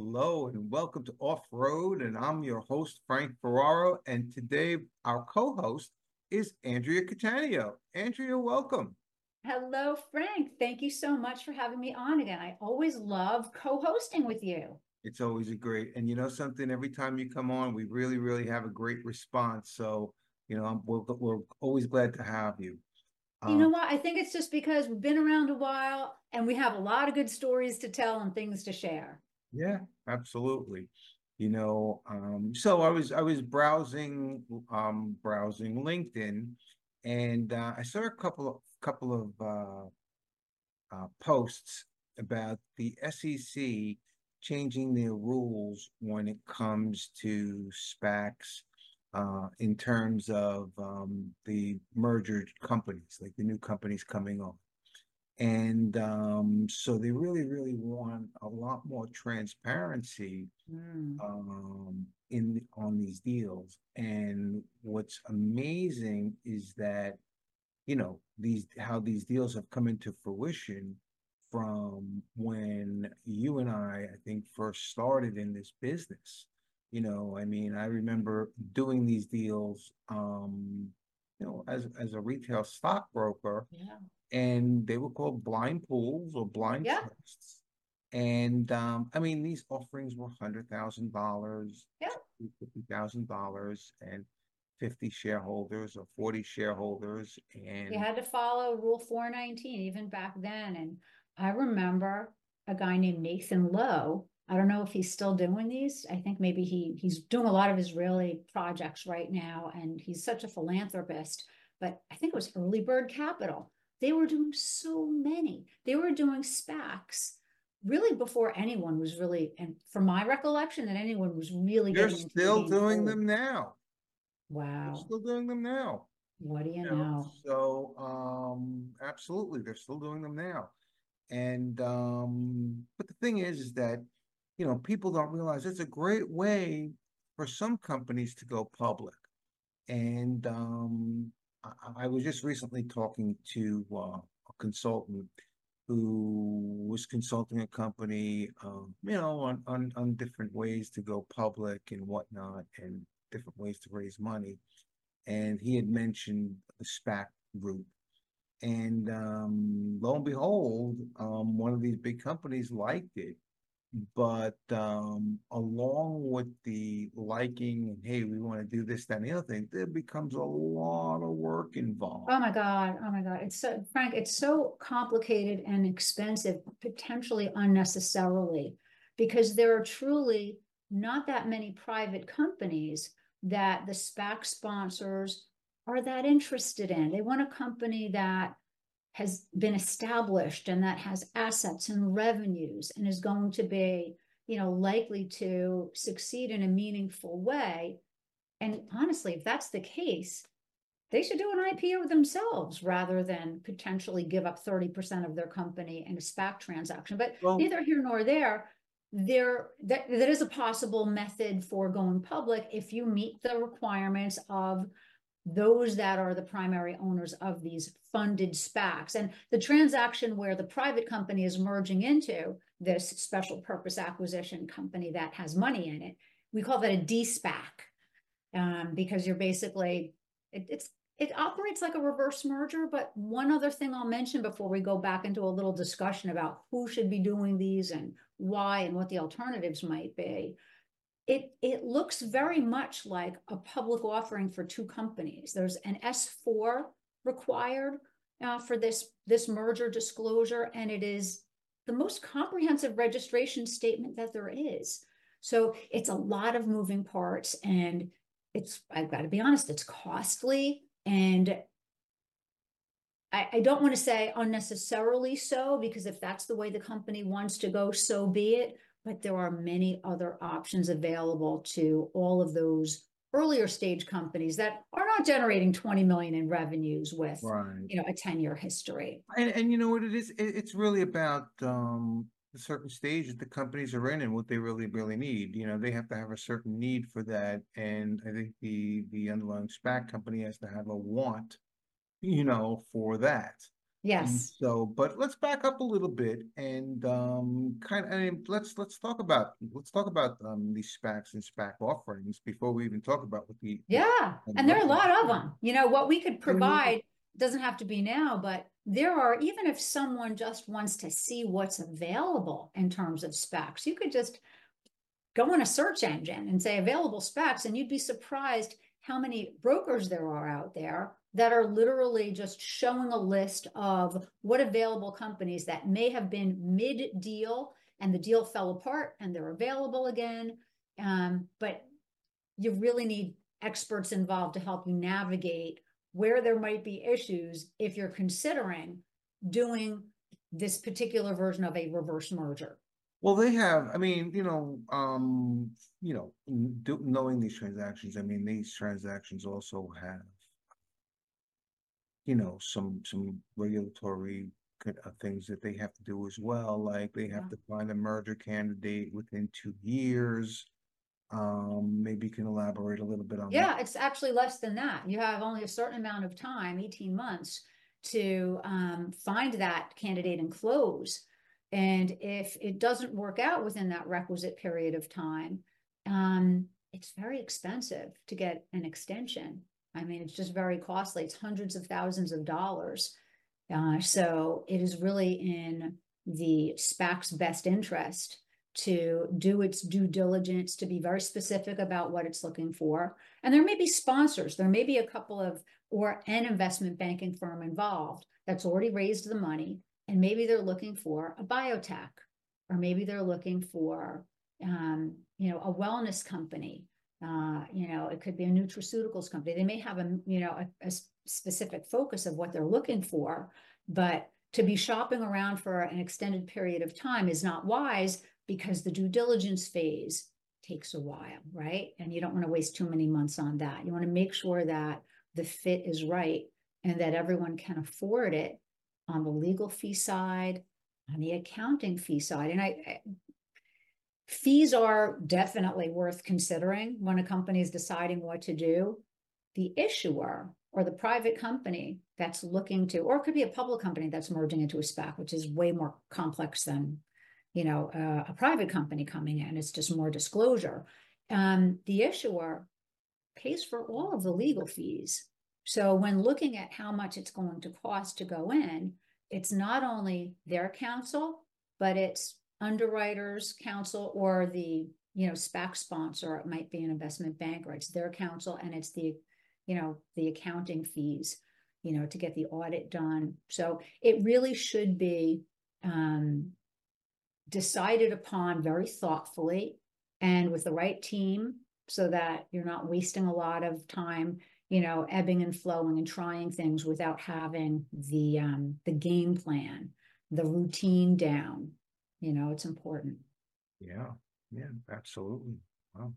Hello and welcome to Off Road, and I'm your host Frank Ferraro. And today our co-host is Andrea Catania. Andrea, welcome. Hello, Frank. Thank you so much for having me on again. I always love co-hosting with you. It's always a great, and you know something. Every time you come on, we really, really have a great response. So you know, we're we're always glad to have you. You know um, what? I think it's just because we've been around a while and we have a lot of good stories to tell and things to share. Yeah, absolutely. You know, um, so I was I was browsing um browsing LinkedIn and uh, I saw a couple of couple of uh, uh, posts about the SEC changing their rules when it comes to SPACs uh, in terms of um, the merger companies, like the new companies coming on. And um, so they really, really want a lot more transparency mm. um, in on these deals. And what's amazing is that, you know, these how these deals have come into fruition from when you and I, I think, first started in this business. You know, I mean, I remember doing these deals, um, you know, as as a retail stockbroker. Yeah. And they were called blind pools or blind yeah. trusts. And um, I mean, these offerings were hundred thousand dollars, yeah, fifty thousand dollars, and fifty shareholders or forty shareholders. And you had to follow Rule four nineteen even back then. And I remember a guy named Nathan Low I don't know if he's still doing these. I think maybe he he's doing a lot of Israeli projects right now, and he's such a philanthropist. But I think it was Early Bird Capital. They were doing so many. They were doing SPACs really before anyone was really, and from my recollection, that anyone was really. They're still doing them now. Wow. They're still doing them now. What do you, you know? know? So, um, absolutely, they're still doing them now. And um, but the thing is, is that you know, people don't realize it's a great way for some companies to go public. And um, I, was just recently talking to uh, a consultant who was consulting a company, um, you know, on, on, on different ways to go public and whatnot, and different ways to raise money. And he had mentioned the SPAC route. And um, lo and behold, um, one of these big companies liked it but um, along with the liking and hey, we want to do this, that, and the other thing, there becomes a lot of work involved. Oh my God. Oh my God. It's so Frank, it's so complicated and expensive, potentially unnecessarily, because there are truly not that many private companies that the SPAC sponsors are that interested in. They want a company that has been established and that has assets and revenues and is going to be you know likely to succeed in a meaningful way and honestly if that's the case they should do an IPO themselves rather than potentially give up 30% of their company in a SPAC transaction. But well, neither here nor there, there that, that is a possible method for going public if you meet the requirements of those that are the primary owners of these funded SPACs. And the transaction where the private company is merging into this special purpose acquisition company that has money in it, we call that a DSPAC um, because you're basically, it, it's it operates like a reverse merger. But one other thing I'll mention before we go back into a little discussion about who should be doing these and why and what the alternatives might be it, it looks very much like a public offering for two companies. There's an S4 required uh, for this, this merger disclosure, and it is the most comprehensive registration statement that there is. So it's a lot of moving parts, and it's, I've got to be honest, it's costly. And I, I don't want to say unnecessarily so, because if that's the way the company wants to go, so be it but there are many other options available to all of those earlier stage companies that are not generating 20 million in revenues with right. you know a 10 year history. And, and you know what it is? It's really about um the certain stage that the companies are in and what they really really need. You know they have to have a certain need for that and i think the the underlying spac company has to have a want you know for that Yes, So, but let's back up a little bit and um kind of, I mean, let's let's talk about let's talk about um these SPACs and SPAC offerings before we even talk about what the yeah, and and there are a lot of them. You know, what we could provide doesn't have to be now, but there are, even if someone just wants to see what's available in terms of SPACs, you could just go on a search engine and say available SPACs, and you'd be surprised how many brokers there are out there that are literally just showing a list of what available companies that may have been mid-deal and the deal fell apart and they're available again. Um, but you really need experts involved to help you navigate where there might be issues if you're considering doing this particular version of a reverse merger. Well, they have, I mean, you know, um, you know, n- do, knowing these transactions, I mean, these transactions also have. You know, some, some regulatory co- uh, things that they have to do as well, like they have Yeah. to find a merger candidate within two years. Um, maybe you can elaborate a little bit on that. Yeah, it's actually less than that. You have only a certain amount of time, eighteen months, to um find that candidate and close. And if it doesn't work out within that requisite period of time, um, it's very expensive to get an extension. I mean, it's just very costly. It's hundreds of thousands of dollars. Uh, so it is really in the SPAC's best interest to do its due diligence, to be very specific about what it's looking for. And there may be sponsors, there may be a couple of, or an investment banking firm involved that's already raised the money. And maybe they're looking for a biotech, or maybe they're looking for, um, you know, a wellness company. Uh, you know, it could be a nutraceuticals company. They may have a, you know, a, a specific focus of what they're looking for, but to be shopping around for an extended period of time is not wise because the due diligence phase takes a while, right? And you don't want to waste too many months on that. You want to make sure that the fit is right and that everyone can afford it on the legal fee side, on the accounting fee side. And I, I- fees are definitely worth considering when a company is deciding what to do. The issuer or the private company that's looking to, or it could be a public company that's merging into a SPAC, which is way more complex than, you know, uh, a private company coming in. It's just more disclosure. Um, the issuer pays for all of the legal fees. So when looking at how much it's going to cost to go in, it's not only their counsel, but it's underwriters counsel or the, you know, SPAC sponsor. It might be an investment banker. It's their counsel and it's the, you know, the accounting fees, you know, to get the audit done. So it really should be um, decided upon very thoughtfully and with the right team so that you're not wasting a lot of time you know ebbing and flowing and trying things without having the um the game plan the routine down you know it's important Yeah, yeah, absolutely. Wow.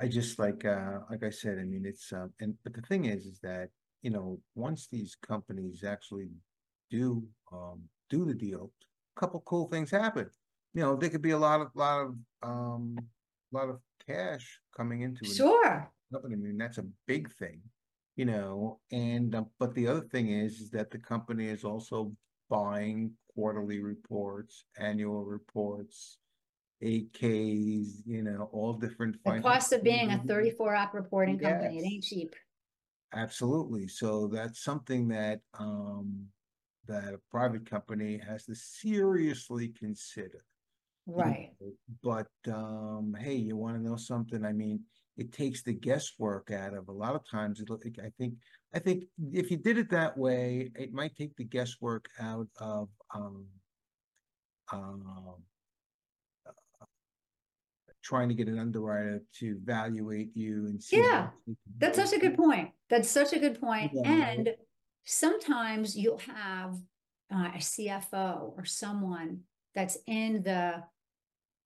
I just like, uh, like I said, I mean, it's, uh, and, but the thing is, is that, you know, once these companies actually do, um, do the deal, a couple cool things happen. You know, there could be a lot of, lot of, um, lot of cash coming into it sure company, I mean, that's a big thing, you know, and, uh, but the other thing is, is that the company is also buying quarterly reports, annual reports, 8-Ks, you know, all different. the cost of being a 34 Act reporting company it ain't cheap Absolutely, so that's something that, um, that a private company has to seriously consider. you right know, But, um, hey, you wanna know something? I mean, it takes the guesswork out of, a lot of times, it'll, I think, I think if you did it that way, it might take the guesswork out of, um, um, trying to get an underwriter to evaluate you and see. Yeah, That's such a good point. That's such a good point. Yeah. And sometimes you'll have uh, a CFO or someone that's in the,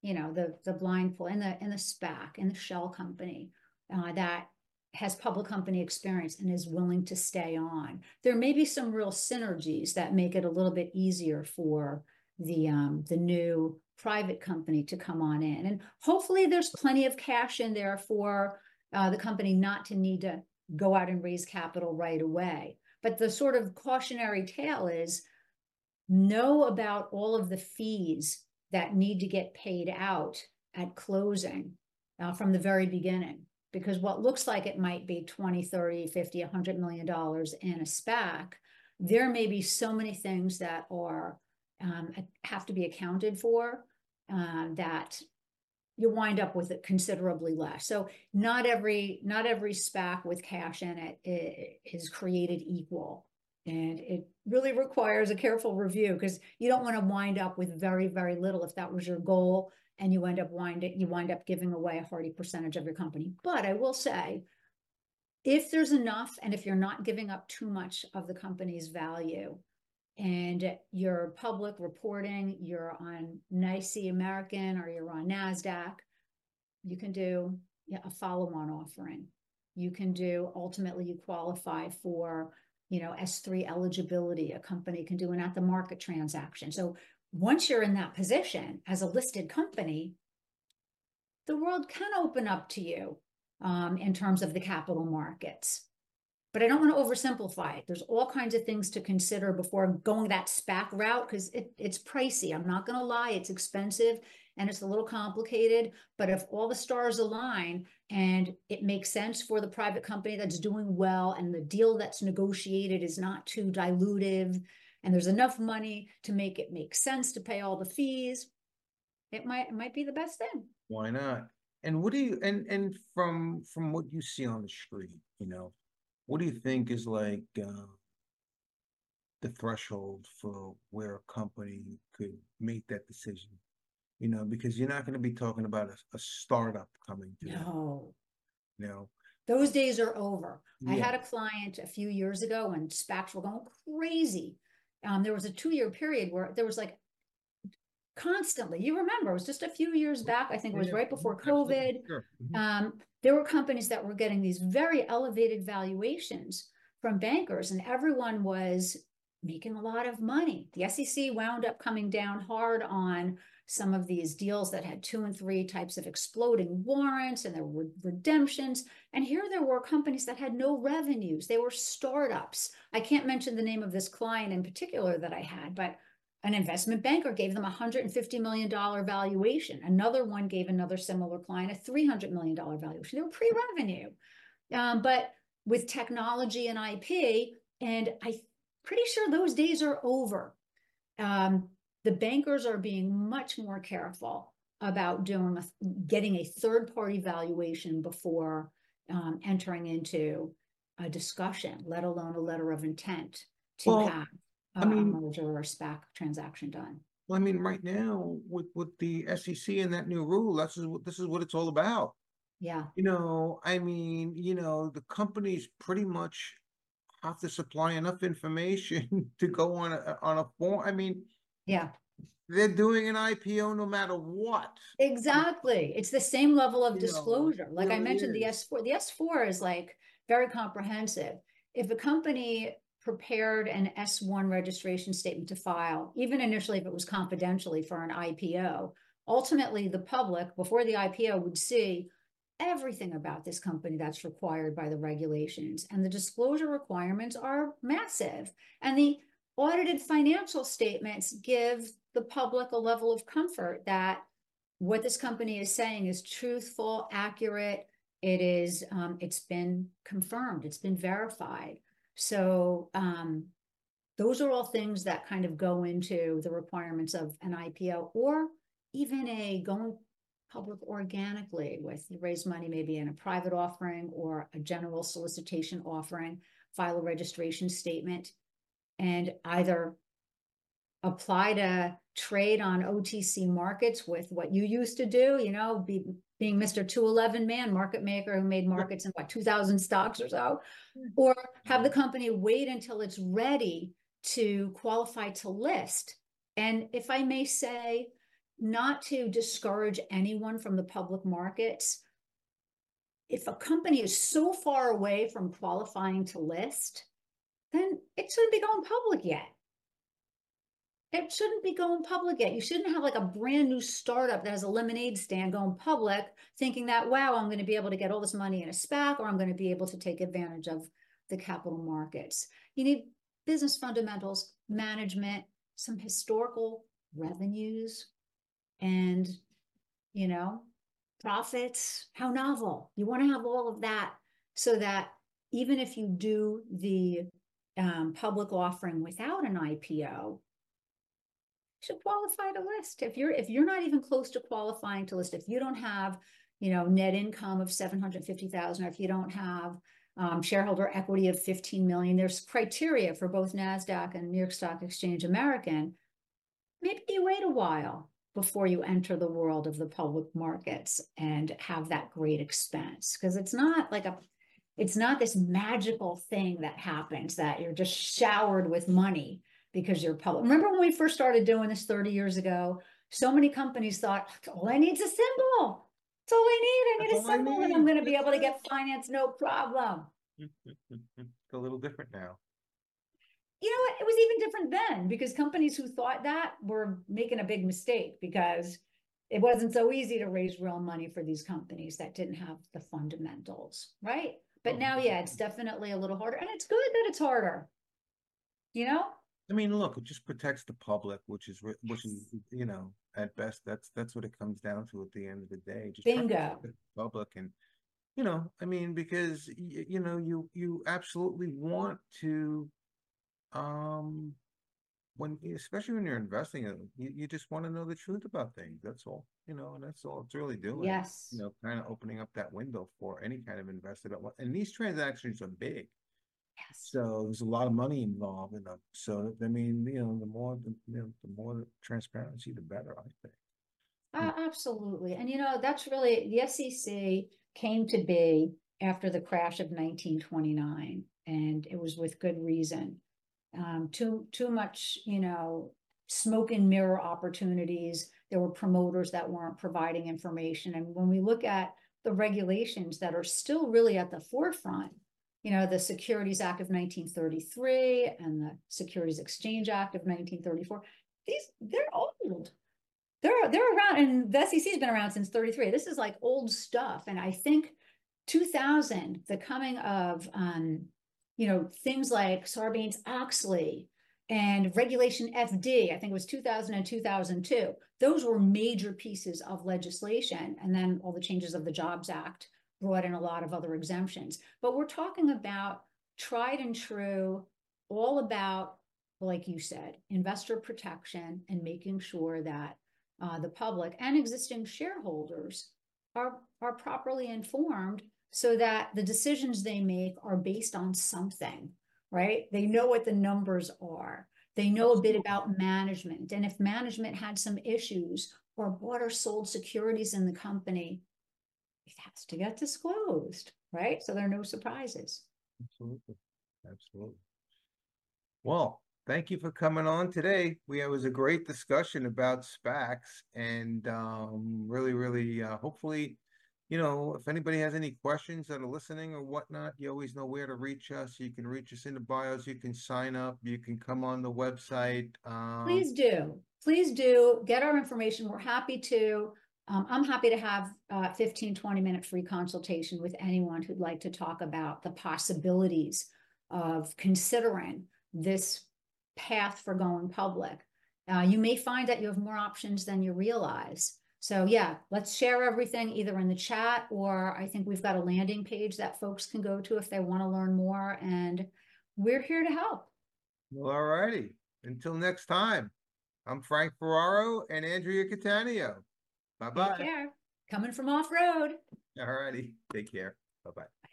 you know, the the blind pool in the in the SPAC in the shell company uh, that has public company experience and is willing to stay on. There may be some real synergies that make it a little bit easier for the um, the new private company to come on in, and hopefully there's plenty of cash in there for uh, the company not to need to go out and raise capital right away. But the sort of cautionary tale is know about all of the fees that need to get paid out at closing uh, from the very beginning. Because what looks like it might be 20, 30, 50, 100 million dollars in a SPAC, there may be so many things that are um, have to be accounted for uh, that you wind up with it considerably less. So not every not every SPAC with cash in it is created equal. And it really requires a careful review because you don't want to wind up with very, very little if that was your goal and you end up wind you wind up giving away a hearty percentage of your company. But I will say, if there's enough and if you're not giving up too much of the company's value, and you're public reporting, you're on NYSE American or you're on NASDAQ, you can do a follow-on offering. You can do, ultimately you qualify for, you know, S3 eligibility. A company can do an at-the-market transaction. So once you're in that position as a listed company, the world can open up to you um, in terms of the capital markets but I don't want to oversimplify it. There's all kinds of things to consider before going that SPAC route because it, it's pricey. I'm not going to lie, it's expensive and it's a little complicated. But if all the stars align and it makes sense for the private company that's doing well and the deal that's negotiated is not too dilutive and there's enough money to make it make sense to pay all the fees, it might it might be the best thing. Why not? And what do you and and from from what you see on the street, you know, what do you think is like uh, the threshold for where a company could make that decision? You know, because you're not going to be talking about a, a startup coming to no. You know, those days are over. Yeah. I had a client a few years ago when SPACs were going crazy. Um, there was a two-year period where there was like constantly. You remember, it was just a few years back. I think it was right before COVID. Sure. Mm-hmm. Um, there were companies that were getting these very elevated valuations from bankers, and everyone was making a lot of money. The SEC wound up coming down hard on some of these deals that had two and three types of exploding warrants and there were redemptions. And here there were companies that had no revenues. They were startups. I can't mention the name of this client in particular that I had, but an investment banker gave them a $150 million valuation. Another one gave another similar client a $300 million valuation. They were pre revenue. Um, but with technology and IP, and I'm pretty sure those days are over. Um, the bankers are being much more careful about doing a, getting a third party valuation before um, entering into a discussion, let alone a letter of intent to well, have I mean, merger or SPAC transaction done. Well, I mean, right now with with the SEC and that new rule, that's what this is what it's all about. Yeah. You know, I mean, you know, the companies pretty much have to supply enough information to go on a on a form. I mean, yeah. They're doing an IPO no matter what. Exactly. It's the same level of you disclosure. Know, like I mentioned, is. the S4, the S4 is like very comprehensive. If a company prepared an S1 registration statement to file, even initially if it was confidentially for an IPO. Ultimately, the public, before the IPO, would see everything about this company that's required by the regulations. And the disclosure requirements are massive. And the audited financial statements give the public a level of comfort that what this company is saying is truthful, accurate. It is, um, it's been confirmed, it's been verified. So um, those are all things that kind of go into the requirements of an IPO or even a going public organically with you raise money maybe in a private offering or a general solicitation offering, file a registration statement, and either apply to trade on OTC markets with what you used to do, you know, be being Mr. 211 man, market maker who made markets in what, 2000 stocks or so, hmm. or have the company wait until it's ready to qualify to list. And if I may say, not to discourage anyone from the public markets, if a company is so far away from qualifying to list, then it shouldn't be going public yet it shouldn't be going public yet. You shouldn't have like a brand new startup that has a lemonade stand going public, thinking that, wow, I'm going to be able to get all this money in a SPAC or I'm going to be able to take advantage of the capital markets. You need business fundamentals, management, some historical revenues, and, you know, profits. How novel. You want to have all of that so that even if you do the um, public offering without an IPO, should qualify to list. If you're if you're not even close to qualifying to list, if you don't have, you know, net income of 750,000, or if you don't have um, shareholder equity of 15 million, there's criteria for both NASDAQ and New York Stock Exchange American. Maybe you wait a while before you enter the world of the public markets and have that great expense. Because it's not like a it's not this magical thing that happens that you're just showered with money because you're public. Remember when we first started doing this 30 years ago? So many companies thought, all I need is a symbol. That's all I need. I need That's a symbol and I'm going to be able to get finance no problem. it's a little different now. You know what? It was even different then because companies who thought that were making a big mistake because it wasn't so easy to raise real money for these companies that didn't have the fundamentals, right? But oh, now, yeah, it's definitely a little harder and it's good that it's harder. You know? I mean, look, it just protects the public, which is which is you know at best that's that's what it comes down to at the end of the day. Just bingo. public and you know, I mean, because you, you know you you absolutely want to, um, when especially when you're investing in you, you just want to know the truth about things. That's all, you know, and that's all it's really doing. Yes. You know, kind of opening up that window for any kind of investor. And these transactions are big. Yes. So there's a lot of money involved in them. So I mean, you know, the more the, you know, the more transparency, the better. I think. Uh, absolutely, and you know that's really the SEC came to be after the crash of 1929, and it was with good reason. Um, too too much, you know, smoke and mirror opportunities. There were promoters that weren't providing information, and when we look at the regulations that are still really at the forefront you know, the Securities Act of 1933 and the Securities Exchange Act of 1934. These they're old. They're they're around, and the SEC's been around since 33. This is like old stuff, and I think 2000, the coming of um, you know, things like Sarbanes Oxley and Regulation FD, I think it was 2000 and 2002. Those were major pieces of legislation, and then all the changes of the Jobs Act brought in a lot of other exemptions. But we're talking about tried and true, all about, like you said, investor protection and making sure that uh, the public and existing shareholders are, are properly informed so that the decisions they make are based on something, right? They know what the numbers are. They know a bit about management. And if management had some issues or bought or sold securities in the company, it has to get disclosed, right? So there are no surprises. Absolutely. Absolutely. Well, thank you for coming on today. We it was a great discussion about SPACs and um, really, really, uh, hopefully, you know, if anybody has any questions that are listening or whatnot, you always know where to reach us. You can reach us in the bios. You can sign up. You can come on the website. Um, Please do. Please do get our information. We're happy to. Um, I'm happy to have uh, 15, 20 minute free consultation with anyone who'd like to talk about the possibilities of considering this path for going public. Uh, you may find that you have more options than you realize. So yeah, let's share everything either in the chat or I think we've got a landing page that folks can go to if they want to learn more and we're here to help. Well, all righty. Until next time, I'm Frank Ferraro and Andrea Catania. Bye bye. Take care. Coming from off road. All righty. Take care. Bye bye.